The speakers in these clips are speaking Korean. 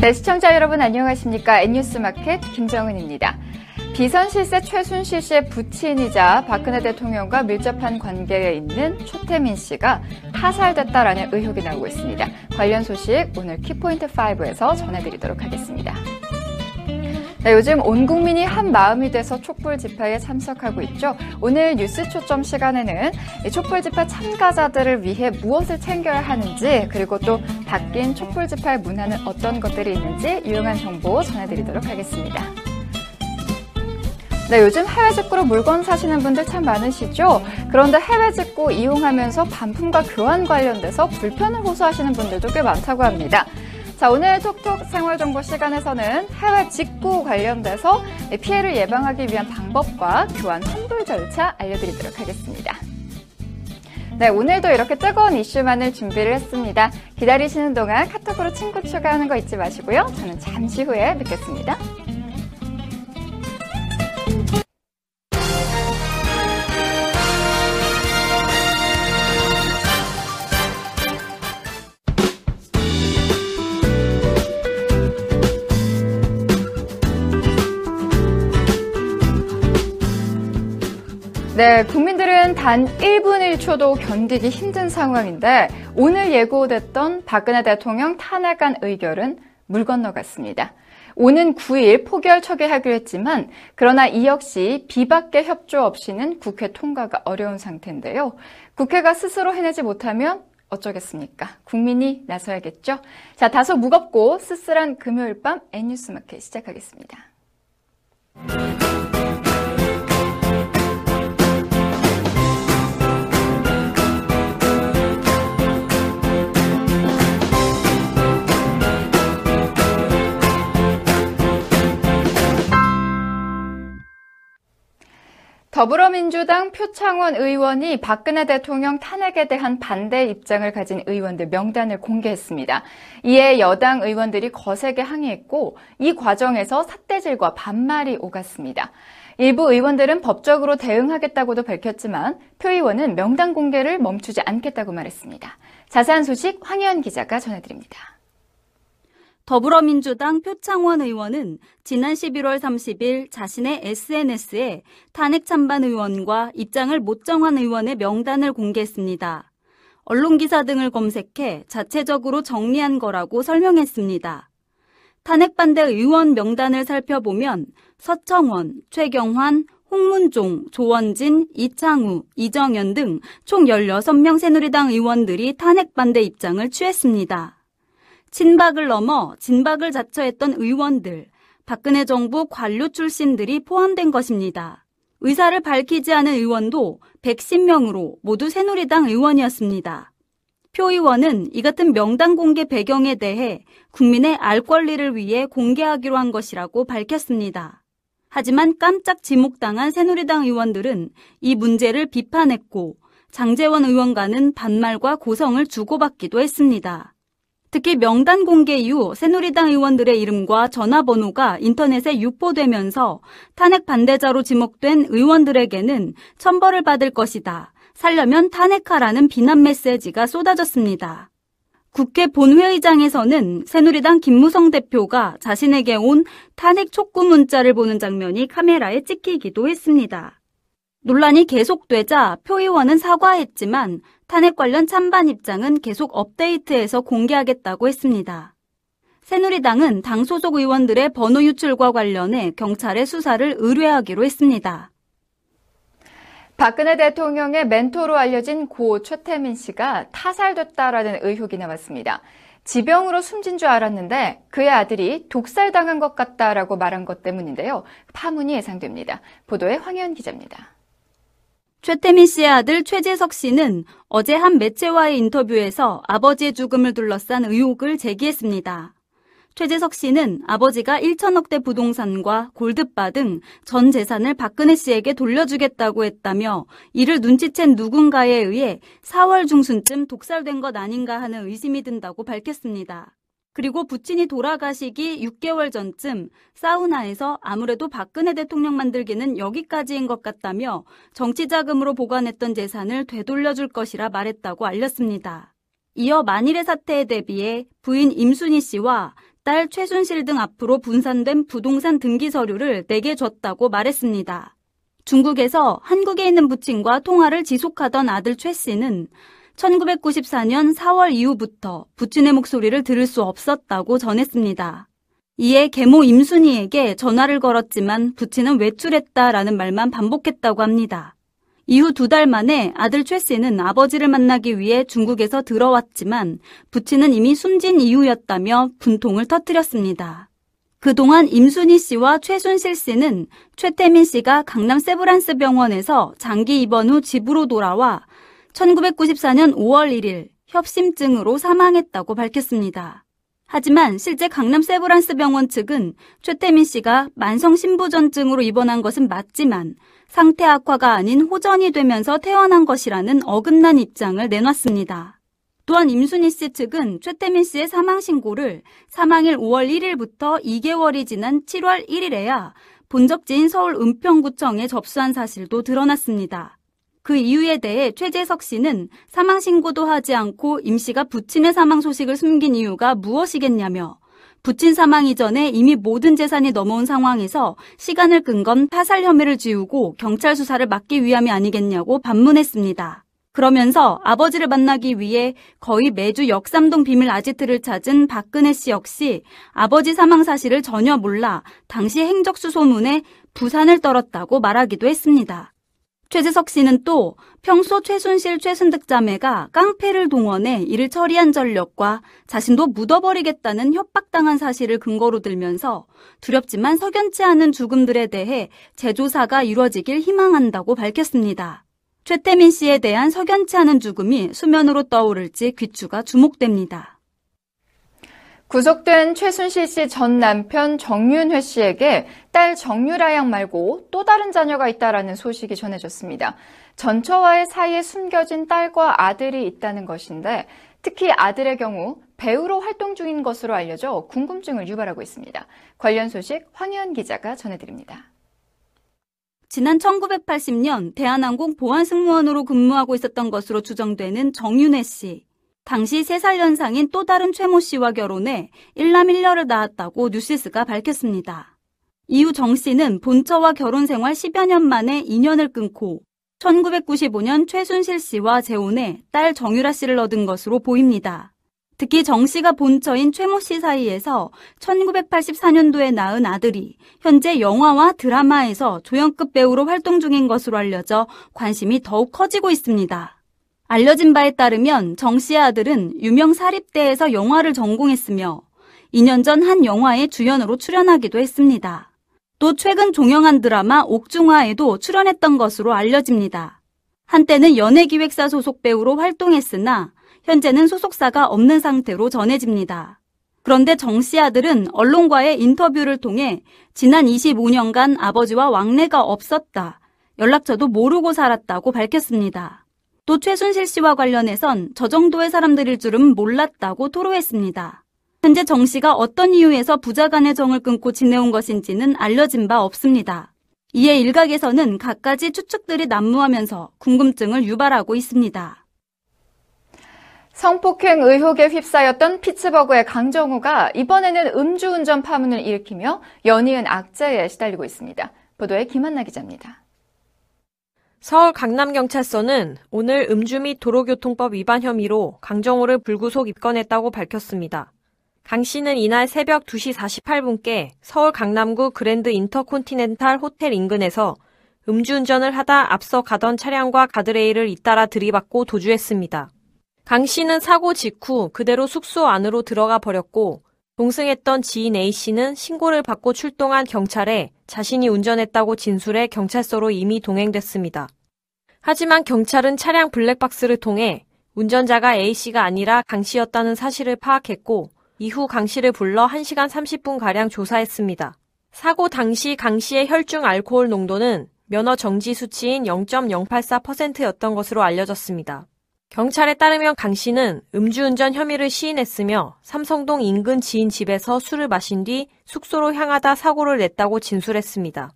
네, 시청자 여러분 안녕하십니까? N뉴스마켓 김정은입니다. 비선 실세 최순실 씨의 부친이자 박근혜 대통령과 밀접한 관계에 있는 초태민 씨가 타살됐다라는 의혹이 나오고 있습니다. 관련 소식 오늘 키포인트 5에서 전해드리도록 하겠습니다. 네, 요즘 온 국민이 한 마음이 돼서 촛불 집회에 참석하고 있죠. 오늘 뉴스 초점 시간에는 촛불 집회 참가자들을 위해 무엇을 챙겨야 하는지 그리고 또 바뀐 촛불 집회 문화는 어떤 것들이 있는지 유용한 정보 전해드리도록 하겠습니다. 네, 요즘 해외 직구로 물건 사시는 분들 참 많으시죠? 그런데 해외 직구 이용하면서 반품과 교환 관련돼서 불편을 호소하시는 분들도 꽤 많다고 합니다. 자, 오늘 톡톡 생활정보 시간에서는 해외 직구 관련돼서 피해를 예방하기 위한 방법과 교환 환불 절차 알려드리도록 하겠습니다. 네, 오늘도 이렇게 뜨거운 이슈만을 준비를 했습니다. 기다리시는 동안 카톡으로 친구 추가하는 거 잊지 마시고요. 저는 잠시 후에 뵙겠습니다. 네, 국민들은 단 1분 1초도 견디기 힘든 상황인데 오늘 예고됐던 박근혜 대통령 탄핵안 의결은 물 건너갔습니다. 오는 9일 포결 처리하기로 했지만 그러나 이 역시 비박계 협조 없이는 국회 통과가 어려운 상태인데요. 국회가 스스로 해내지 못하면 어쩌겠습니까? 국민이 나서야겠죠? 자, 다소 무겁고 쓸쓸한 금요일 밤 N뉴스 마켓 시작하겠습니다. 더불어민주당 표창원 의원이 박근혜 대통령 탄핵에 대한 반대 입장을 가진 의원들 명단을 공개했습니다. 이에 여당 의원들이 거세게 항의했고 이 과정에서 삿대질과 반말이 오갔습니다. 일부 의원들은 법적으로 대응하겠다고도 밝혔지만 표 의원은 명단 공개를 멈추지 않겠다고 말했습니다. 자세한 소식 황희연 기자가 전해드립니다. 더불어민주당 표창원 의원은 지난 11월 30일 자신의 SNS에 탄핵 찬반 의원과 입장을 못 정한 의원의 명단을 공개했습니다. 언론기사 등을 검색해 자체적으로 정리한 거라고 설명했습니다. 탄핵 반대 의원 명단을 살펴보면 서청원, 최경환, 홍문종, 조원진, 이창우, 이정현 등 총 16명 새누리당 의원들이 탄핵 반대 입장을 취했습니다. 친박을 넘어 진박을 자처했던 의원들, 박근혜 정부 관료 출신들이 포함된 것입니다. 의사를 밝히지 않은 의원도 110명으로 모두 새누리당 의원이었습니다. 표 의원은 이 같은 명단 공개 배경에 대해 국민의 알 권리를 위해 공개하기로 한 것이라고 밝혔습니다. 하지만 깜짝 지목당한 새누리당 의원들은 이 문제를 비판했고 장재원 의원과는 반말과 고성을 주고받기도 했습니다. 특히 명단 공개 이후 새누리당 의원들의 이름과 전화번호가 인터넷에 유포되면서 탄핵 반대자로 지목된 의원들에게는 천벌을 받을 것이다. 살려면 탄핵하라는 비난 메시지가 쏟아졌습니다. 국회 본회의장에서는 새누리당 김무성 대표가 자신에게 온 탄핵 촉구 문자를 보는 장면이 카메라에 찍히기도 했습니다. 논란이 계속되자 표 의원은 사과했지만 탄핵 관련 찬반 입장은 계속 업데이트해서 공개하겠다고 했습니다. 새누리당은 당 소속 의원들의 번호 유출과 관련해 경찰의 수사를 의뢰하기로 했습니다. 박근혜 대통령의 멘토로 알려진 고 최태민 씨가 타살됐다라는 의혹이 나왔습니다. 지병으로 숨진 줄 알았는데 그의 아들이 독살당한 것 같다라고 말한 것 때문인데요. 파문이 예상됩니다. 보도에 황현 기자입니다. 최태민 씨의 아들 최재석 씨는 어제 한 매체와의 인터뷰에서 아버지의 죽음을 둘러싼 의혹을 제기했습니다. 최재석 씨는 아버지가 1천억대 부동산과 골드바 등 전 재산을 박근혜 씨에게 돌려주겠다고 했다며 이를 눈치챈 누군가에 의해 4월 중순쯤 독살된 것 아닌가 하는 의심이 든다고 밝혔습니다. 그리고 부친이 돌아가시기 6개월 전쯤 사우나에서 아무래도 박근혜 대통령 만들기는 여기까지인 것 같다며 정치 자금으로 보관했던 재산을 되돌려줄 것이라 말했다고 알렸습니다. 이어 만일의 사태에 대비해 부인 임순희 씨와 딸 최순실 등 앞으로 분산된 부동산 등기 서류를 내게 줬다고 말했습니다. 중국에서 한국에 있는 부친과 통화를 지속하던 아들 최 씨는 1994년 4월 이후부터 부친의 목소리를 들을 수 없었다고 전했습니다. 이에 계모 임순희에게 전화를 걸었지만 부친은 외출했다라는 말만 반복했다고 합니다. 이후 두 달 만에 아들 최 씨는 아버지를 만나기 위해 중국에서 들어왔지만 부친은 이미 숨진 이후였다며 분통을 터뜨렸습니다. 그동안 임순희 씨와 최순실 씨는 최태민 씨가 강남 세브란스 병원에서 장기 입원 후 집으로 돌아와 1994년 5월 1일 협심증으로 사망했다고 밝혔습니다. 하지만 실제 강남 세브란스 병원 측은 최태민 씨가 만성 신부전증으로 입원한 것은 맞지만 상태 악화가 아닌 호전이 되면서 퇴원한 것이라는 어긋난 입장을 내놨습니다. 또한 임순희 씨 측은 최태민 씨의 사망 신고를 사망일 5월 1일부터 2개월이 지난 7월 1일에야 본적지인 서울 은평구청에 접수한 사실도 드러났습니다. 그 이유에 대해 최재석 씨는 사망 신고도 하지 않고 임 씨가 부친의 사망 소식을 숨긴 이유가 무엇이겠냐며 부친 사망 이전에 이미 모든 재산이 넘어온 상황에서 시간을 끈건 타살 혐의를 지우고 경찰 수사를 막기 위함이 아니겠냐고 반문했습니다. 그러면서 아버지를 만나기 위해 거의 매주 역삼동 비밀 아지트를 찾은 박근혜 씨 역시 아버지 사망 사실을 전혀 몰라 당시 행적수 소문에 부산을 떨었다고 말하기도 했습니다. 최재석 씨는 또 평소 최순실 최순득 자매가 깡패를 동원해 이를 처리한 전력과 자신도 묻어버리겠다는 협박당한 사실을 근거로 들면서 두렵지만 석연치 않은 죽음들에 대해 재조사가 이루어지길 희망한다고 밝혔습니다. 최태민 씨에 대한 석연치 않은 죽음이 수면으로 떠오를지 귀추가 주목됩니다. 구속된 최순실 씨 전 남편 정윤회 씨에게 딸 정유라 양 말고 또 다른 자녀가 있다라는 소식이 전해졌습니다. 전처와의 사이에 숨겨진 딸과 아들이 있다는 것인데 특히 아들의 경우 배우로 활동 중인 것으로 알려져 궁금증을 유발하고 있습니다. 관련 소식 황희연 기자가 전해드립니다. 지난 1980년 대한항공 보안승무원으로 근무하고 있었던 것으로 추정되는 정윤회 씨. 당시 3살 연상인 또 다른 최모 씨와 결혼해 1남 1녀를 낳았다고 뉴시스가 밝혔습니다. 이후 정 씨는 본처와 결혼 생활 10여 년 만에 인연을 끊고 1995년 최순실 씨와 재혼해 딸 정유라 씨를 얻은 것으로 보입니다. 특히 정 씨가 본처인 최모 씨 사이에서 1984년도에 낳은 아들이 현재 영화와 드라마에서 조연급 배우로 활동 중인 것으로 알려져 관심이 더욱 커지고 있습니다. 알려진 바에 따르면 정 씨의 아들은 유명 사립대에서 영화를 전공했으며 2년 전 한 영화에 주연으로 출연하기도 했습니다. 또 최근 종영한 드라마 옥중화에도 출연했던 것으로 알려집니다. 한때는 연예기획사 소속 배우로 활동했으나 현재는 소속사가 없는 상태로 전해집니다. 그런데 정 씨 아들은 언론과의 인터뷰를 통해 지난 25년간 아버지와 왕래가 없었다. 연락처도 모르고 살았다고 밝혔습니다. 또 최순실 씨와 관련해선 저 정도의 사람들일 줄은 몰랐다고 토로했습니다. 현재 정 씨가 어떤 이유에서 부자 간의 정을 끊고 지내온 것인지는 알려진 바 없습니다. 이에 일각에서는 갖가지 추측들이 난무하면서 궁금증을 유발하고 있습니다. 성폭행 의혹에 휩싸였던 피츠버그의 강정우가 이번에는 음주운전 파문을 일으키며 연이은 악재에 시달리고 있습니다. 보도에 김한나 기자입니다. 서울 강남경찰서는 오늘 음주 및 도로교통법 위반 혐의로 강정호를 불구속 입건했다고 밝혔습니다. 강 씨는 이날 새벽 2시 48분께 서울 강남구 그랜드 인터콘티넨탈 호텔 인근에서 음주운전을 하다 앞서 가던 차량과 가드레일을 잇따라 들이받고 도주했습니다. 강 씨는 사고 직후 그대로 숙소 안으로 들어가 버렸고 동승했던 지인 A 씨는 신고를 받고 출동한 경찰에 자신이 운전했다고 진술해 경찰서로 이미 동행됐습니다. 하지만 경찰은 차량 블랙박스를 통해 운전자가 A 씨가 아니라 강 씨였다는 사실을 파악했고 이후 강 씨를 불러 1시간 30분가량 조사했습니다. 사고 당시 강 씨의 혈중 알코올 농도는 면허 정지 수치인 0.084%였던 것으로 알려졌습니다. 경찰에 따르면 강 씨는 음주운전 혐의를 시인했으며 삼성동 인근 지인 집에서 술을 마신 뒤 숙소로 향하다 사고를 냈다고 진술했습니다.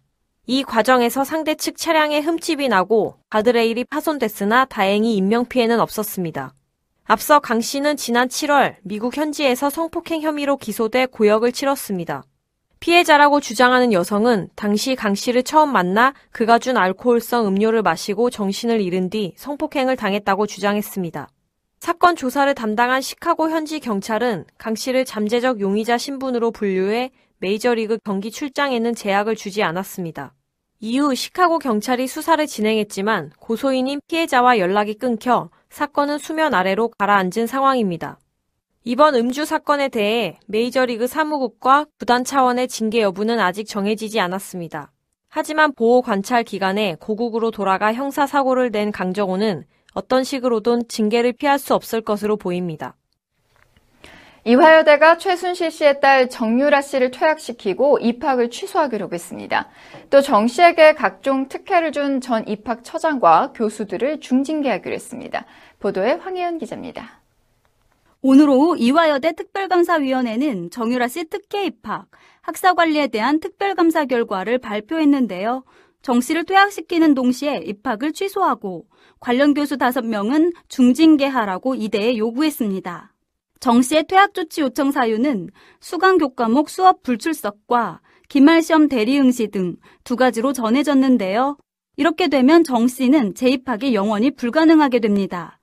이 과정에서 상대 측 차량에 흠집이 나고 가드레일이 파손됐으나 다행히 인명피해는 없었습니다. 앞서 강 씨는 지난 7월 미국 현지에서 성폭행 혐의로 기소돼 고역을 치렀습니다. 피해자라고 주장하는 여성은 당시 강 씨를 처음 만나 그가 준 알코올성 음료를 마시고 정신을 잃은 뒤 성폭행을 당했다고 주장했습니다. 사건 조사를 담당한 시카고 현지 경찰은 강 씨를 잠재적 용의자 신분으로 분류해 메이저리그 경기 출장에는 제약을 주지 않았습니다. 이후 시카고 경찰이 수사를 진행했지만 고소인인 피해자와 연락이 끊겨 사건은 수면 아래로 가라앉은 상황입니다. 이번 음주 사건에 대해 메이저리그 사무국과 구단 차원의 징계 여부는 아직 정해지지 않았습니다. 하지만 보호 관찰 기간에 고국으로 돌아가 형사 사고를 낸 강정호는 어떤 식으로든 징계를 피할 수 없을 것으로 보입니다. 이화여대가 최순실 씨의 딸 정유라 씨를 퇴학시키고 입학을 취소하기로 했습니다. 또 정 씨에게 각종 특혜를 준 전 입학처장과 교수들을 중징계하기로 했습니다. 보도에 황혜연 기자입니다. 오늘 오후 이화여대 특별감사위원회는 정유라 씨 특혜 입학, 학사 관리에 대한 특별감사 결과를 발표했는데요. 정 씨를 퇴학시키는 동시에 입학을 취소하고 관련 교수 5명은 중징계하라고 이대에 요구했습니다. 정 씨의 퇴학 조치 요청 사유는 수강 교과목 수업 불출석과 기말 시험 대리 응시 등 두 가지로 전해졌는데요. 이렇게 되면 정 씨는 재입학이 영원히 불가능하게 됩니다.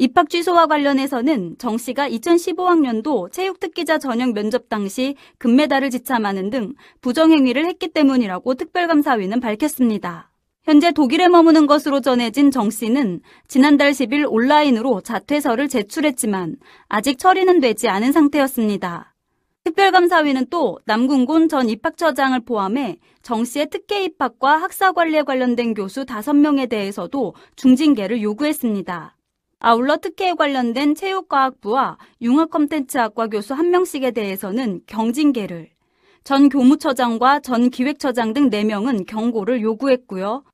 입학 취소와 관련해서는 정 씨가 2015학년도 체육특기자 전형 면접 당시 금메달을 지참하는 등 부정행위를 했기 때문이라고 특별감사위는 밝혔습니다. 현재 독일에 머무는 것으로 전해진 정 씨는 지난달 10일 온라인으로 자퇴서를 제출했지만 아직 처리는 되지 않은 상태였습니다. 특별감사위는 또 남궁곤 전 입학처장을 포함해 정 씨의 특혜 입학과 학사 관리에 관련된 교수 5명에 대해서도 중징계를 요구했습니다. 아울러 특혜에 관련된 체육과학부와 융합 컨텐츠학과 교수 1명씩에 대해서는 경징계를, 전 교무처장과 전 기획처장 등 4명은 경고를 요구했고요.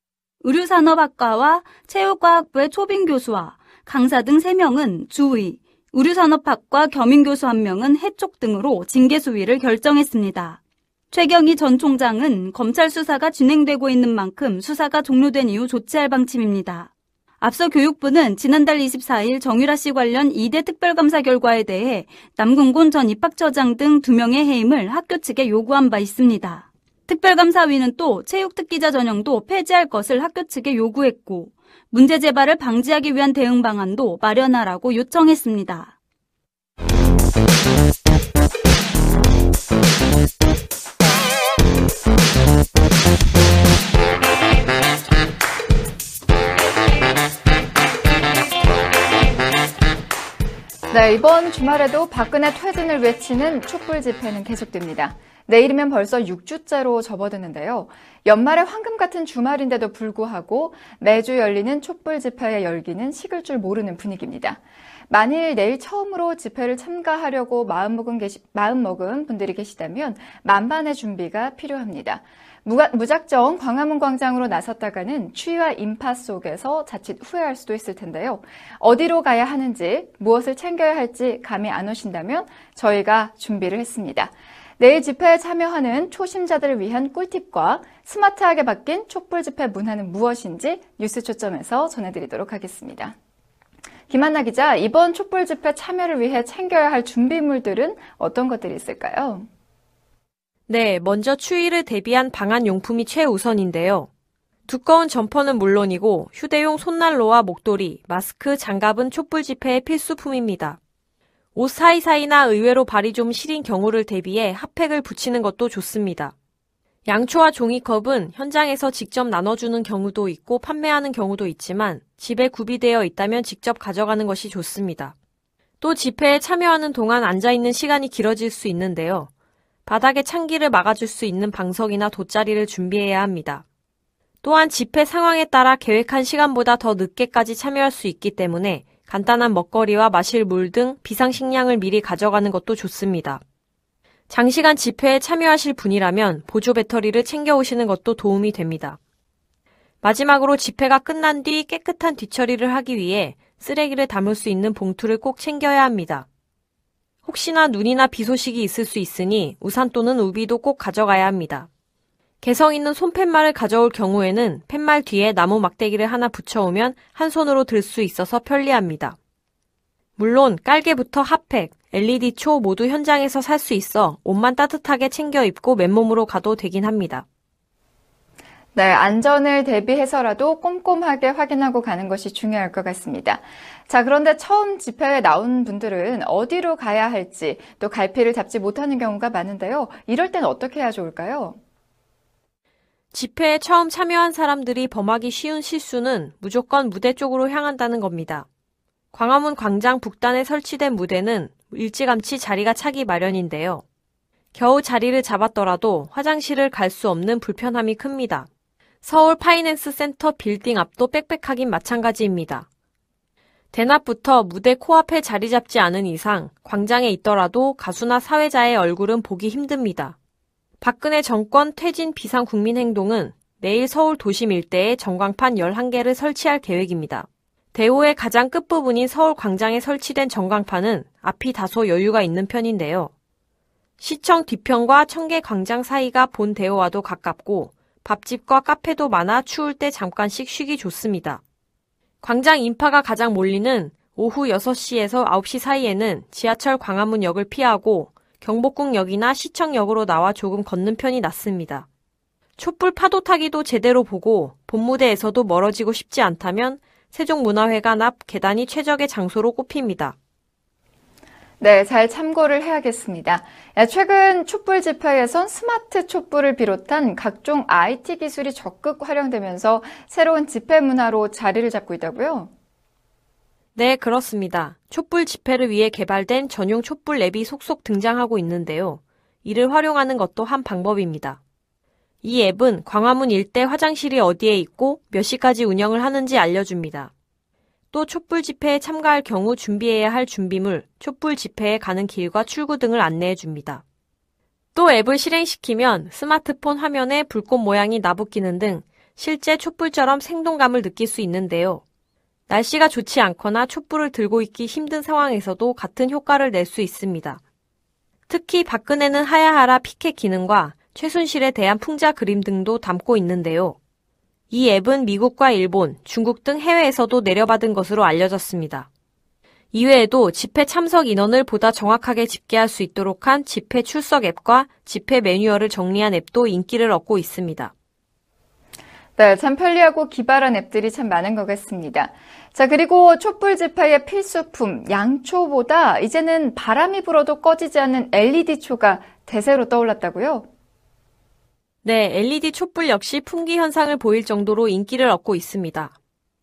의류산업학과와 체육과학부의 초빙 교수와 강사 등 3명은 주의, 의류산업학과 겸임교수 1명은 해촉 등으로 징계 수위를 결정했습니다. 최경희 전 총장은 검찰 수사가 진행되고 있는 만큼 수사가 종료된 이후 조치할 방침입니다. 앞서 교육부는 지난달 24일 정유라 씨 관련 2대 특별감사 결과에 대해 남궁곤 전 입학처장 등 2명의 해임을 학교 측에 요구한 바 있습니다. 특별감사위는 또 체육특기자 전형도 폐지할 것을 학교 측에 요구했고 문제 재발을 방지하기 위한 대응 방안도 마련하라고 요청했습니다. 네, 이번 주말에도 박근혜 퇴진을 외치는 촛불 집회는 계속됩니다. 내일이면 벌써 6주째로 접어드는데요. 연말에 황금 같은 주말인데도 불구하고 매주 열리는 촛불 집회의 열기는 식을 줄 모르는 분위기입니다. 만일 내일 처음으로 집회를 참가하려고 마음먹은, 계시, 마음먹은 분들이 계시다면 만반의 준비가 필요합니다. 무작정 광화문 광장으로 나섰다가는 추위와 인파 속에서 자칫 후회할 수도 있을 텐데요. 어디로 가야 하는지, 무엇을 챙겨야 할지 감이 안 오신다면 저희가 준비를 했습니다. 내일 집회에 참여하는 초심자들을 위한 꿀팁과 스마트하게 바뀐 촛불 집회 문화는 무엇인지 뉴스 초점에서 전해드리도록 하겠습니다. 김한나 기자, 이번 촛불 집회 참여를 위해 챙겨야 할 준비물들은 어떤 것들이 있을까요? 네, 먼저 추위를 대비한 방한 용품이 최우선인데요. 두꺼운 점퍼는 물론이고 휴대용 손난로와 목도리, 마스크, 장갑은 촛불 집회의 필수품입니다. 옷 사이사이나 의외로 발이 좀 시린 경우를 대비해 핫팩을 붙이는 것도 좋습니다. 양초와 종이컵은 현장에서 직접 나눠주는 경우도 있고 판매하는 경우도 있지만 집에 구비되어 있다면 직접 가져가는 것이 좋습니다. 또 집회에 참여하는 동안 앉아있는 시간이 길어질 수 있는데요. 바닥에 찬기를 막아줄 수 있는 방석이나 돗자리를 준비해야 합니다. 또한 집회 상황에 따라 계획한 시간보다 더 늦게까지 참여할 수 있기 때문에 간단한 먹거리와 마실 물 등 비상식량을 미리 가져가는 것도 좋습니다. 장시간 집회에 참여하실 분이라면 보조 배터리를 챙겨오시는 것도 도움이 됩니다. 마지막으로 집회가 끝난 뒤 깨끗한 뒤처리를 하기 위해 쓰레기를 담을 수 있는 봉투를 꼭 챙겨야 합니다. 혹시나 눈이나 비 소식이 있을 수 있으니 우산 또는 우비도 꼭 가져가야 합니다. 개성 있는 손팻말을 가져올 경우에는 팻말 뒤에 나무 막대기를 하나 붙여오면 한 손으로 들 수 있어서 편리합니다. 물론 깔개부터 핫팩, LED 초 모두 현장에서 살 수 있어 옷만 따뜻하게 챙겨 입고 맨몸으로 가도 되긴 합니다. 네, 안전을 대비해서라도 꼼꼼하게 확인하고 가는 것이 중요할 것 같습니다. 자, 그런데 처음 집회에 나온 분들은 어디로 가야 할지 또 갈피를 잡지 못하는 경우가 많은데요. 이럴 땐 어떻게 해야 좋을까요? 집회에 처음 참여한 사람들이 범하기 쉬운 실수는 무조건 무대 쪽으로 향한다는 겁니다. 광화문 광장 북단에 설치된 무대는 일찌감치 자리가 차기 마련인데요. 겨우 자리를 잡았더라도 화장실을 갈 수 없는 불편함이 큽니다. 서울 파이낸스 센터 빌딩 앞도 빽빽하긴 마찬가지입니다. 대낮부터 무대 코앞에 자리 잡지 않은 이상 광장에 있더라도 가수나 사회자의 얼굴은 보기 힘듭니다. 박근혜 정권 퇴진 비상 국민행동은 내일 서울 도심 일대에 전광판 11개를 설치할 계획입니다. 대오의 가장 끝부분인 서울 광장에 설치된 전광판은 앞이 다소 여유가 있는 편인데요. 시청 뒤편과 청계 광장 사이가 본 대오와도 가깝고 밥집과 카페도 많아 추울 때 잠깐씩 쉬기 좋습니다. 광장 인파가 가장 몰리는 오후 6시에서 9시 사이에는 지하철 광화문역을 피하고 경복궁역이나 시청역으로 나와 조금 걷는 편이 낫습니다. 촛불 파도 타기도 제대로 보고 본무대에서도 멀어지고 싶지 않다면 세종문화회관 앞 계단이 최적의 장소로 꼽힙니다. 네, 잘 참고를 해야겠습니다. 최근 촛불 집회에선 스마트 촛불을 비롯한 각종 IT 기술이 적극 활용되면서 새로운 집회 문화로 자리를 잡고 있다고요? 네, 그렇습니다. 촛불 집회를 위해 개발된 전용 촛불 앱이 속속 등장하고 있는데요. 이를 활용하는 것도 한 방법입니다. 이 앱은 광화문 일대 화장실이 어디에 있고 몇 시까지 운영을 하는지 알려줍니다. 또 촛불 집회에 참가할 경우 준비해야 할 준비물, 촛불 집회에 가는 길과 출구 등을 안내해 줍니다. 또 앱을 실행시키면 스마트폰 화면에 불꽃 모양이 나붙기는 등 실제 촛불처럼 생동감을 느낄 수 있는데요. 날씨가 좋지 않거나 촛불을 들고 있기 힘든 상황에서도 같은 효과를 낼 수 있습니다. 특히 박근혜는 하야하라 피켓 기능과 최순실에 대한 풍자 그림 등도 담고 있는데요. 이 앱은 미국과 일본, 중국 등 해외에서도 내려받은 것으로 알려졌습니다. 이외에도 집회 참석 인원을 보다 정확하게 집계할 수 있도록 한 집회 출석 앱과 집회 매뉴얼을 정리한 앱도 인기를 얻고 있습니다. 네, 참 편리하고 기발한 앱들이 참 많은 것 같습니다. 자, 그리고 촛불 집회의 필수품, 양초보다 이제는 바람이 불어도 꺼지지 않는 LED초가 대세로 떠올랐다고요? 네, LED 촛불 역시 풍기 현상을 보일 정도로 인기를 얻고 있습니다.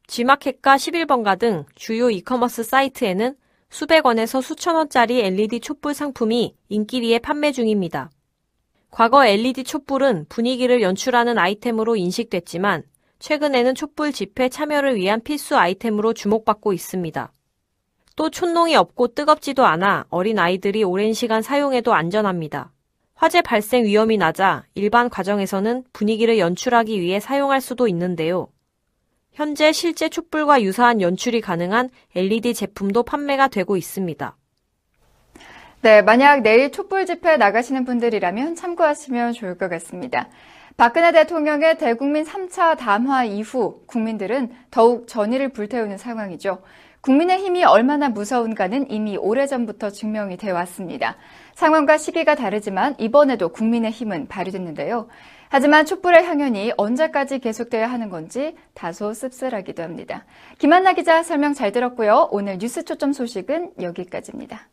G마켓과 11번가 등 주요 이커머스 사이트에는 수백 원에서 수천 원짜리 LED 촛불 상품이 인기리에 판매 중입니다. 과거 LED 촛불은 분위기를 연출하는 아이템으로 인식됐지만 최근에는 촛불 집회 참여를 위한 필수 아이템으로 주목받고 있습니다. 또 촛농이 없고 뜨겁지도 않아 어린 아이들이 오랜 시간 사용해도 안전합니다. 화재 발생 위험이 낮아 일반 과정에서는 분위기를 연출하기 위해 사용할 수도 있는데요. 현재 실제 촛불과 유사한 연출이 가능한 LED 제품도 판매가 되고 있습니다. 네, 만약 내일 촛불 집회 나가시는 분들이라면 참고하시면 좋을 것 같습니다. 박근혜 대통령의 대국민 3차 담화 이후 국민들은 더욱 전의를 불태우는 상황이죠. 국민의 힘이 얼마나 무서운가는 이미 오래전부터 증명이 되어 왔습니다. 상황과 시기가 다르지만 이번에도 국민의 힘은 발휘됐는데요. 하지만 촛불의 향연이 언제까지 계속돼야 하는 건지 다소 씁쓸하기도 합니다. 김한나 기자 설명 잘 들었고요. 오늘 뉴스 초점 소식은 여기까지입니다.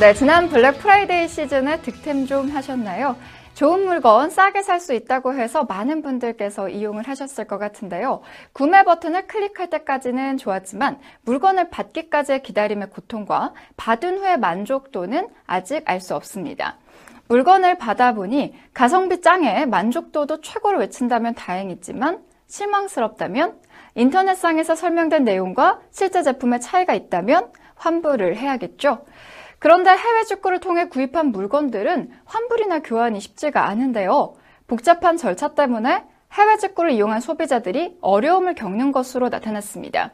네, 지난 블랙 프라이데이 시즌에 득템 좀 하셨나요? 좋은 물건 싸게 살 수 있다고 해서 많은 분들께서 이용을 하셨을 것 같은데요. 구매 버튼을 클릭할 때까지는 좋았지만 물건을 받기까지의 기다림의 고통과 받은 후의 만족도는 아직 알 수 없습니다. 물건을 받아보니 가성비 짱에 만족도도 최고로 외친다면 다행이지만 실망스럽다면 인터넷상에서 설명된 내용과 실제 제품의 차이가 있다면 환불을 해야겠죠. 그런데 해외 직구를 통해 구입한 물건들은 환불이나 교환이 쉽지가 않은데요. 복잡한 절차 때문에 해외 직구를 이용한 소비자들이 어려움을 겪는 것으로 나타났습니다.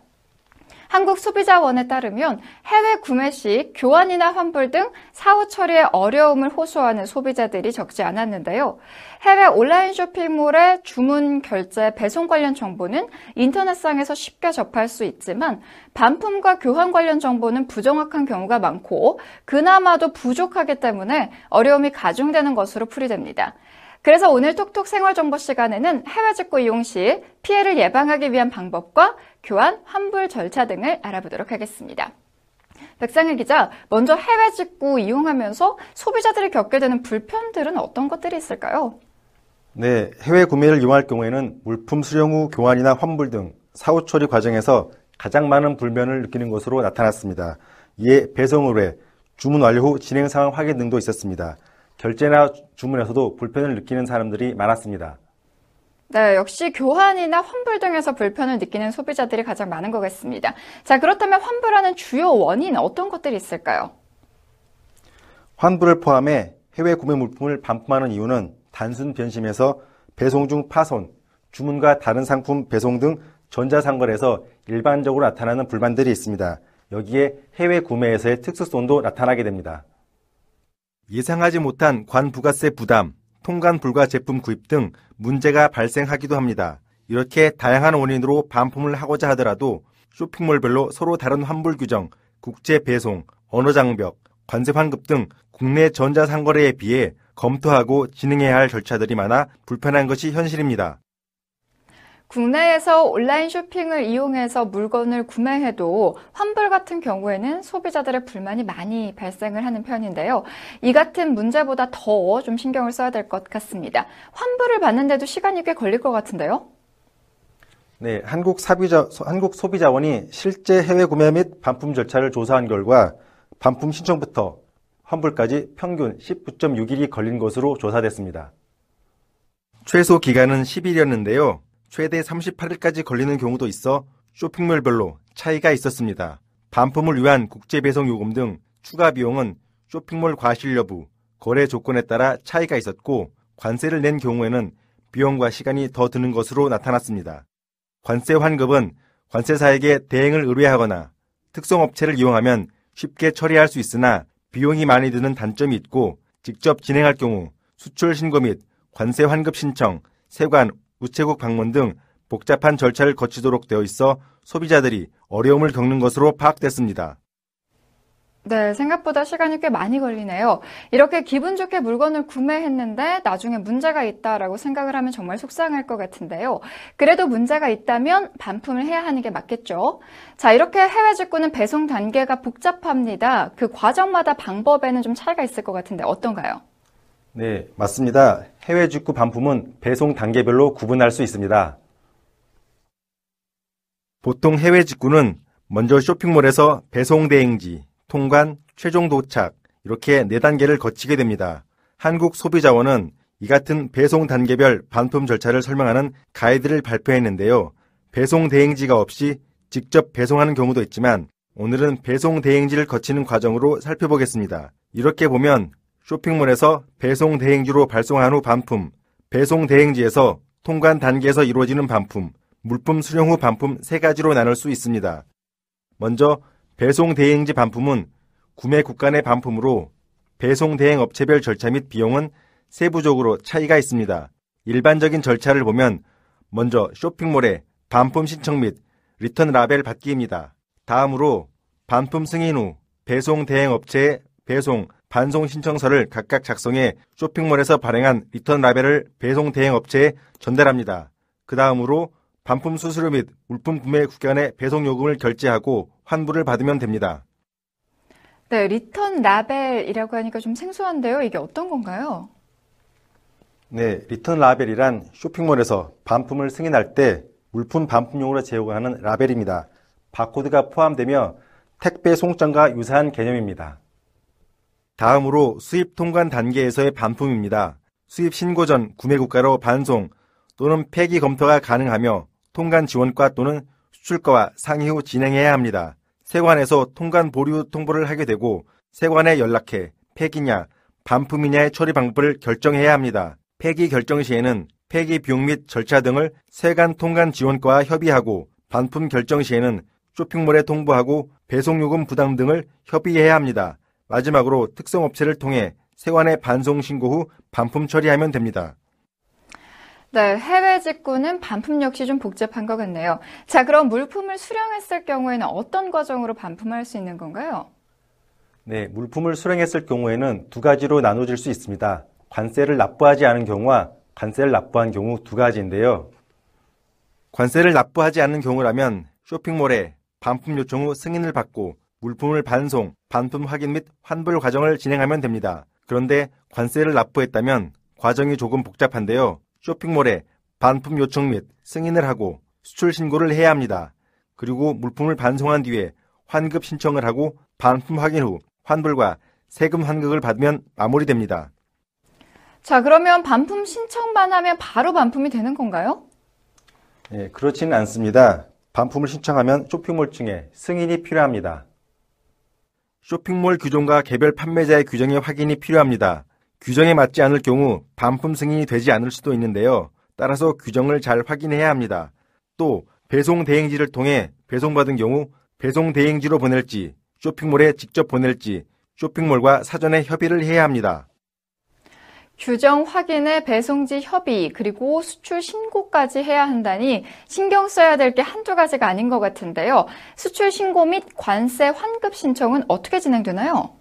한국소비자원에 따르면 해외 구매 시 교환이나 환불 등 사후 처리에 어려움을 호소하는 소비자들이 적지 않았는데요. 해외 온라인 쇼핑몰의 주문, 결제, 배송 관련 정보는 인터넷상에서 쉽게 접할 수 있지만 반품과 교환 관련 정보는 부정확한 경우가 많고 그나마도 부족하기 때문에 어려움이 가중되는 것으로 풀이됩니다. 그래서 오늘 톡톡 생활 정보 시간에는 해외 직구 이용 시 피해를 예방하기 위한 방법과 교환, 환불 절차 등을 알아보도록 하겠습니다. 백상일 기자, 먼저 해외 직구 이용하면서 소비자들이 겪게 되는 불편들은 어떤 것들이 있을까요? 네, 해외 구매를 이용할 경우에는 물품 수령 후 교환이나 환불 등 사후 처리 과정에서 가장 많은 불면을 느끼는 것으로 나타났습니다. 이에 배송 의뢰, 주문 완료 후 진행 상황 확인 등도 있었습니다. 결제나 주문에서도 불편을 느끼는 사람들이 많았습니다. 네, 역시 교환이나 환불 등에서 불편을 느끼는 소비자들이 가장 많은 것 같습니다. 자, 그렇다면 환불하는 주요 원인 어떤 것들이 있을까요? 환불을 포함해 해외 구매 물품을 반품하는 이유는 단순 변심에서 배송 중 파손, 주문과 다른 상품 배송 등 전자상거래에서 일반적으로 나타나는 불만들이 있습니다. 여기에 해외 구매에서의 특수성도 나타나게 됩니다. 예상하지 못한 관부가세 부담, 통관 불가 제품 구입 등 문제가 발생하기도 합니다. 이렇게 다양한 원인으로 반품을 하고자 하더라도 쇼핑몰별로 서로 다른 환불 규정, 국제 배송, 언어 장벽, 관세 환급 등 국내 전자상거래에 비해 검토하고 진행해야 할 절차들이 많아 불편한 것이 현실입니다. 국내에서 온라인 쇼핑을 이용해서 물건을 구매해도 환불 같은 경우에는 소비자들의 불만이 많이 발생을 하는 편인데요. 이 같은 문제보다 더 좀 신경을 써야 될 것 같습니다. 환불을 받는데도 시간이 꽤 걸릴 것 같은데요. 네, 한국 사비자, 한국 소비자원이 실제 해외 구매 및 반품 절차를 조사한 결과 반품 신청부터 환불까지 평균 19.6일이 걸린 것으로 조사됐습니다. 최소 기간은 10일이었는데요. 최대 38일까지 걸리는 경우도 있어 쇼핑몰별로 차이가 있었습니다. 반품을 위한 국제 배송 요금 등 추가 비용은 쇼핑몰 과실 여부, 거래 조건에 따라 차이가 있었고 관세를 낸 경우에는 비용과 시간이 더 드는 것으로 나타났습니다. 관세 환급은 관세사에게 대행을 의뢰하거나 특성업체를 이용하면 쉽게 처리할 수 있으나 비용이 많이 드는 단점이 있고 직접 진행할 경우 수출 신고 및 관세 환급 신청, 세관, 우체국 방문 등 복잡한 절차를 거치도록 되어 있어 소비자들이 어려움을 겪는 것으로 파악됐습니다. 네, 생각보다 시간이 꽤 많이 걸리네요. 이렇게 기분 좋게 물건을 구매했는데 나중에 문제가 있다라고 생각을 하면 정말 속상할 것 같은데요. 그래도 문제가 있다면 반품을 해야 하는 게 맞겠죠. 자, 이렇게 해외 직구는 배송 단계가 복잡합니다. 그 과정마다 방법에는 좀 차이가 있을 것 같은데 어떤가요? 네, 맞습니다. 해외 직구 반품은 배송 단계별로 구분할 수 있습니다. 보통 해외 직구는 먼저 쇼핑몰에서 배송 대행지, 통관, 최종 도착 이렇게 네 단계를 거치게 됩니다. 한국 소비자원은 이 같은 배송 단계별 반품 절차를 설명하는 가이드를 발표했는데요. 배송 대행지가 없이 직접 배송하는 경우도 있지만 오늘은 배송 대행지를 거치는 과정으로 살펴보겠습니다. 이렇게 보면 쇼핑몰에서 배송 대행지로 발송한 후 반품, 배송 대행지에서 통관 단계에서 이루어지는 반품, 물품 수령 후 반품 세 가지로 나눌 수 있습니다. 먼저 배송 대행지 반품은 구매 국간의 반품으로 배송 대행 업체별 절차 및 비용은 세부적으로 차이가 있습니다. 일반적인 절차를 보면 먼저 쇼핑몰에 반품 신청 및 리턴 라벨 받기입니다. 다음으로 반품 승인 후 배송 대행 업체에 배송, 반송 신청서를 각각 작성해 쇼핑몰에서 발행한 리턴 라벨을 배송 대행 업체에 전달합니다. 그 다음으로 반품 수수료 및 물품 구매 국간의 배송 요금을 결제하고 환불을 받으면 됩니다. 네, 리턴 라벨이라고 하니까 좀 생소한데요. 이게 어떤 건가요? 네, 리턴 라벨이란 쇼핑몰에서 반품을 승인할 때 물품 반품용으로 제공하는 라벨입니다. 바코드가 포함되며 택배 송장과 유사한 개념입니다. 다음으로 수입 통관 단계에서의 반품입니다. 수입 신고 전 구매 국가로 반송 또는 폐기 검토가 가능하며 통관 지원과 또는 수출과와 상의 후 진행해야 합니다. 세관에서 통관 보류 통보를 하게 되고 세관에 연락해 폐기냐 반품이냐의 처리 방법을 결정해야 합니다. 폐기 결정 시에는 폐기 비용 및 절차 등을 세관 통관 지원과와 협의하고 반품 결정 시에는 쇼핑몰에 통보하고 배송요금 부담 등을 협의해야 합니다. 마지막으로 특성업체를 통해 세관에 반송 신고 후 반품 처리하면 됩니다. 네, 해외 직구는 반품 역시 좀 복잡한 것 같네요. 자, 그럼 물품을 수령했을 경우에는 어떤 과정으로 반품할 수 있는 건가요? 네, 물품을 수령했을 경우에는 두 가지로 나눠질 수 있습니다. 관세를 납부하지 않은 경우와 관세를 납부한 경우 두 가지인데요. 관세를 납부하지 않는 경우라면 쇼핑몰에 반품 요청 후 승인을 받고 물품을 반송, 반품 확인 및 환불 과정을 진행하면 됩니다. 그런데 관세를 납부했다면 과정이 조금 복잡한데요. 쇼핑몰에 반품 요청 및 승인을 하고 수출 신고를 해야 합니다. 그리고 물품을 반송한 뒤에 환급 신청을 하고 반품 확인 후 환불과 세금 환급을 받으면 마무리됩니다. 자, 그러면 반품 신청만 하면 바로 반품이 되는 건가요? 예, 그렇지는 않습니다. 반품을 신청하면 쇼핑몰 측에 승인이 필요합니다. 쇼핑몰 규정과 개별 판매자의 규정의 확인이 필요합니다. 규정에 맞지 않을 경우 반품 승인이 되지 않을 수도 있는데요. 따라서 규정을 잘 확인해야 합니다. 또 배송 대행지를 통해 배송받은 경우 배송 대행지로 보낼지 쇼핑몰에 직접 보낼지 쇼핑몰과 사전에 협의를 해야 합니다. 규정 확인에 배송지 협의, 그리고 수출 신고까지 해야 한다니 신경 써야 될 게 한두 가지가 아닌 것 같은데요. 수출 신고 및 관세 환급 신청은 어떻게 진행되나요?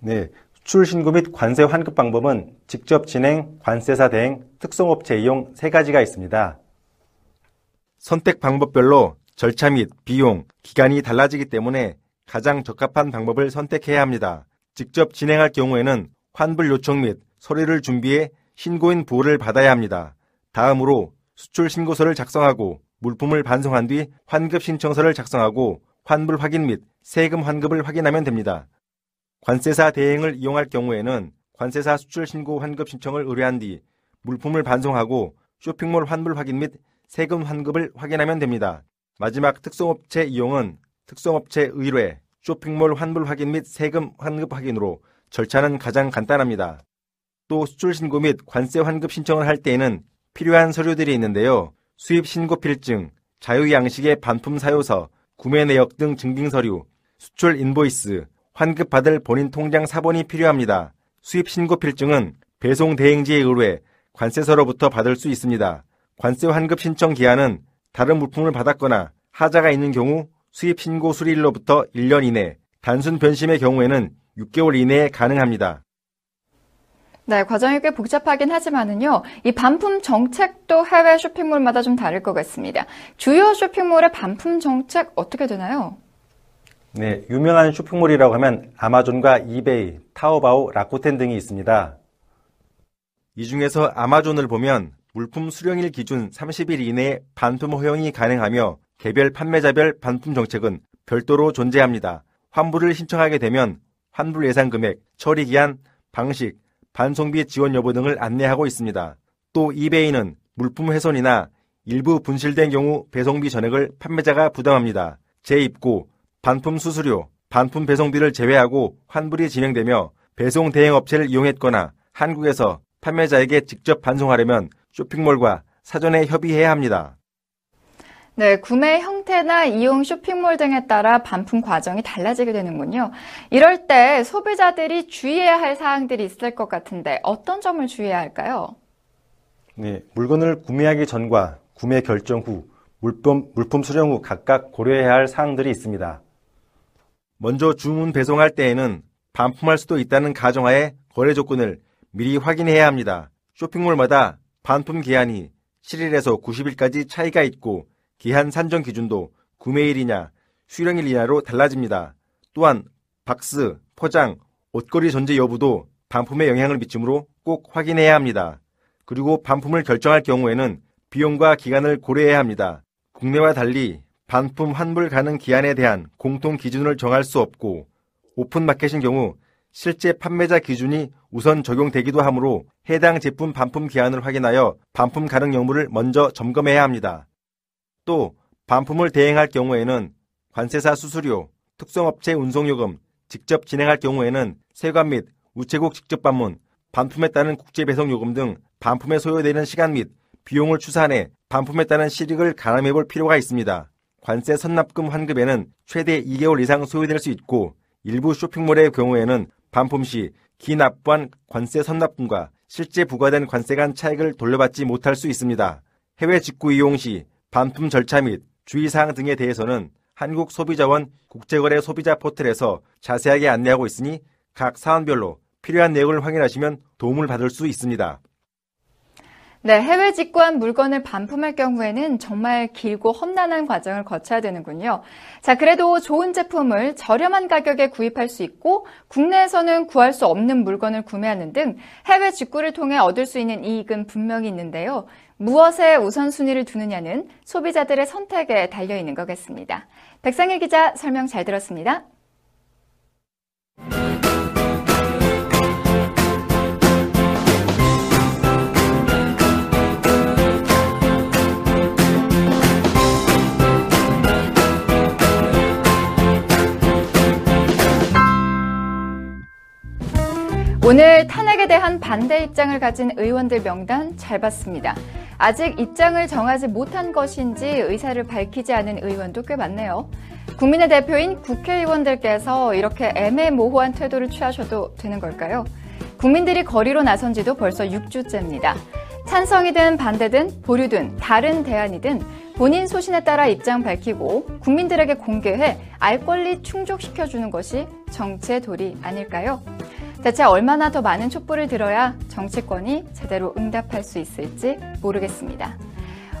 네. 수출 신고 및 관세 환급 방법은 직접 진행, 관세사 대행, 특성업체 이용 세 가지가 있습니다. 선택 방법별로 절차 및 비용, 기간이 달라지기 때문에 가장 적합한 방법을 선택해야 합니다. 직접 진행할 경우에는 환불 요청 및 서류를 준비해 신고인 보호를 받아야 합니다. 다음으로 수출 신고서를 작성하고 물품을 반송한 뒤 환급 신청서를 작성하고 환불 확인 및 세금 환급을 확인하면 됩니다. 관세사 대행을 이용할 경우에는 관세사 수출 신고 환급 신청을 의뢰한 뒤 물품을 반송하고 쇼핑몰 환불 확인 및 세금 환급을 확인하면 됩니다. 마지막 특송업체 이용은 특송업체 의뢰, 쇼핑몰 환불 확인 및 세금 환급 확인으로 절차는 가장 간단합니다. 또 수출 신고 및 관세 환급 신청을 할 때에는 필요한 서류들이 있는데요. 수입 신고 필증, 자유 양식의 반품 사유서, 구매 내역 등 증빙 서류, 수출 인보이스, 환급 받을 본인 통장 사본이 필요합니다. 수입 신고 필증은 배송 대행지에 의뢰 관세사로부터 받을 수 있습니다. 관세 환급 신청 기한은 다른 물품을 받았거나 하자가 있는 경우 수입 신고 수리일로부터 1년 이내, 단순 변심의 경우에는 6개월 이내에 가능합니다. 네, 과정이 꽤 복잡하긴 하지만은요, 이 반품 정책도 해외 쇼핑몰마다 좀 다를 것 같습니다. 주요 쇼핑몰의 반품 정책 어떻게 되나요? 네, 유명한 쇼핑몰이라고 하면 아마존과 이베이, 타오바오, 라쿠텐 등이 있습니다. 이 중에서 아마존을 보면 물품 수령일 기준 30일 이내에 반품 허용이 가능하며 개별 판매자별 반품 정책은 별도로 존재합니다. 환불을 신청하게 되면 환불 예상 금액, 처리 기한, 방식, 반송비 지원 여부 등을 안내하고 있습니다. 또 이베이는 물품 훼손이나 일부 분실된 경우 배송비 전액을 판매자가 부담합니다. 재입고, 반품 수수료, 반품 배송비를 제외하고 환불이 진행되며 배송 대행 업체를 이용했거나 한국에서 판매자에게 직접 반송하려면 쇼핑몰과 사전에 협의해야 합니다. 네, 구매 형태나 이용 쇼핑몰 등에 따라 반품 과정이 달라지게 되는군요. 이럴 때 소비자들이 주의해야 할 사항들이 있을 것 같은데 어떤 점을 주의해야 할까요? 네, 물건을 구매하기 전과 구매 결정 후 물품, 물품 수령 후 각각 고려해야 할 사항들이 있습니다. 먼저 주문 배송할 때에는 반품할 수도 있다는 가정하에 거래 조건을 미리 확인해야 합니다. 쇼핑몰마다 반품 기한이 7일에서 90일까지 차이가 있고 기한 산정 기준도 구매일이냐, 수령일 이하로 달라집니다. 또한 박스, 포장, 옷걸이 전제 여부도 반품에 영향을 미치므로 꼭 확인해야 합니다. 그리고 반품을 결정할 경우에는 비용과 기간을 고려해야 합니다. 국내와 달리 반품 환불 가능 기한에 대한 공통 기준을 정할 수 없고 오픈 마켓인 경우 실제 판매자 기준이 우선 적용되기도 하므로 해당 제품 반품 기한을 확인하여 반품 가능 여부를 먼저 점검해야 합니다. 또 반품을 대행할 경우에는 관세사 수수료, 특성업체 운송요금, 직접 진행할 경우에는 세관 및 우체국 직접 방문, 반품에 따른 국제배송 요금 등 반품에 소요되는 시간 및 비용을 추산해 반품에 따른 실익을 가늠해 볼 필요가 있습니다. 관세 선납금 환급에는 최대 2개월 이상 소요될 수 있고 일부 쇼핑몰의 경우에는 반품 시 기납부한 관세 선납금과 실제 부과된 관세 간 차익을 돌려받지 못할 수 있습니다. 해외 직구 이용 시 반품 절차 및 주의사항 등에 대해서는 한국소비자원 국제거래 소비자 포털에서 자세하게 안내하고 있으니 각 사안별로 필요한 내용을 확인하시면 도움을 받을 수 있습니다. 네, 해외 직구한 물건을 반품할 경우에는 정말 길고 험난한 과정을 거쳐야 되는군요. 자, 그래도 좋은 제품을 저렴한 가격에 구입할 수 있고 국내에서는 구할 수 없는 물건을 구매하는 등 해외 직구를 통해 얻을 수 있는 이익은 분명히 있는데요. 무엇에 우선순위를 두느냐는 소비자들의 선택에 달려 있는 거겠습니다. 백상일 기자 설명 잘 들었습니다. 오늘 탄핵에 대한 반대 입장을 가진 의원들 명단 잘 봤습니다. 아직 입장을 정하지 못한 것인지 의사를 밝히지 않은 의원도 꽤 많네요. 국민의 대표인 국회의원들께서 이렇게 애매모호한 태도를 취하셔도 되는 걸까요? 국민들이 거리로 나선 지도 벌써 6주째입니다. 찬성이든 반대든 보류든 다른 대안이든 본인 소신에 따라 입장 밝히고 국민들에게 공개해 알 권리 충족시켜주는 것이 정치의 도리 아닐까요? 대체 얼마나 더 많은 촛불을 들어야 정치권이 제대로 응답할 수 있을지 모르겠습니다.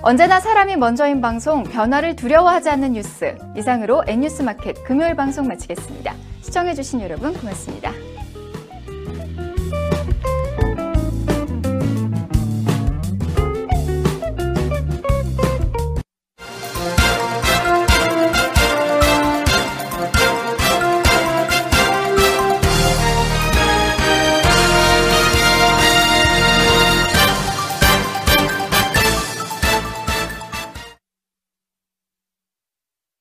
언제나 사람이 먼저인 방송, 변화를 두려워하지 않는 뉴스. 이상으로 N뉴스 마켓 금요일 방송 마치겠습니다. 시청해주신 여러분 고맙습니다.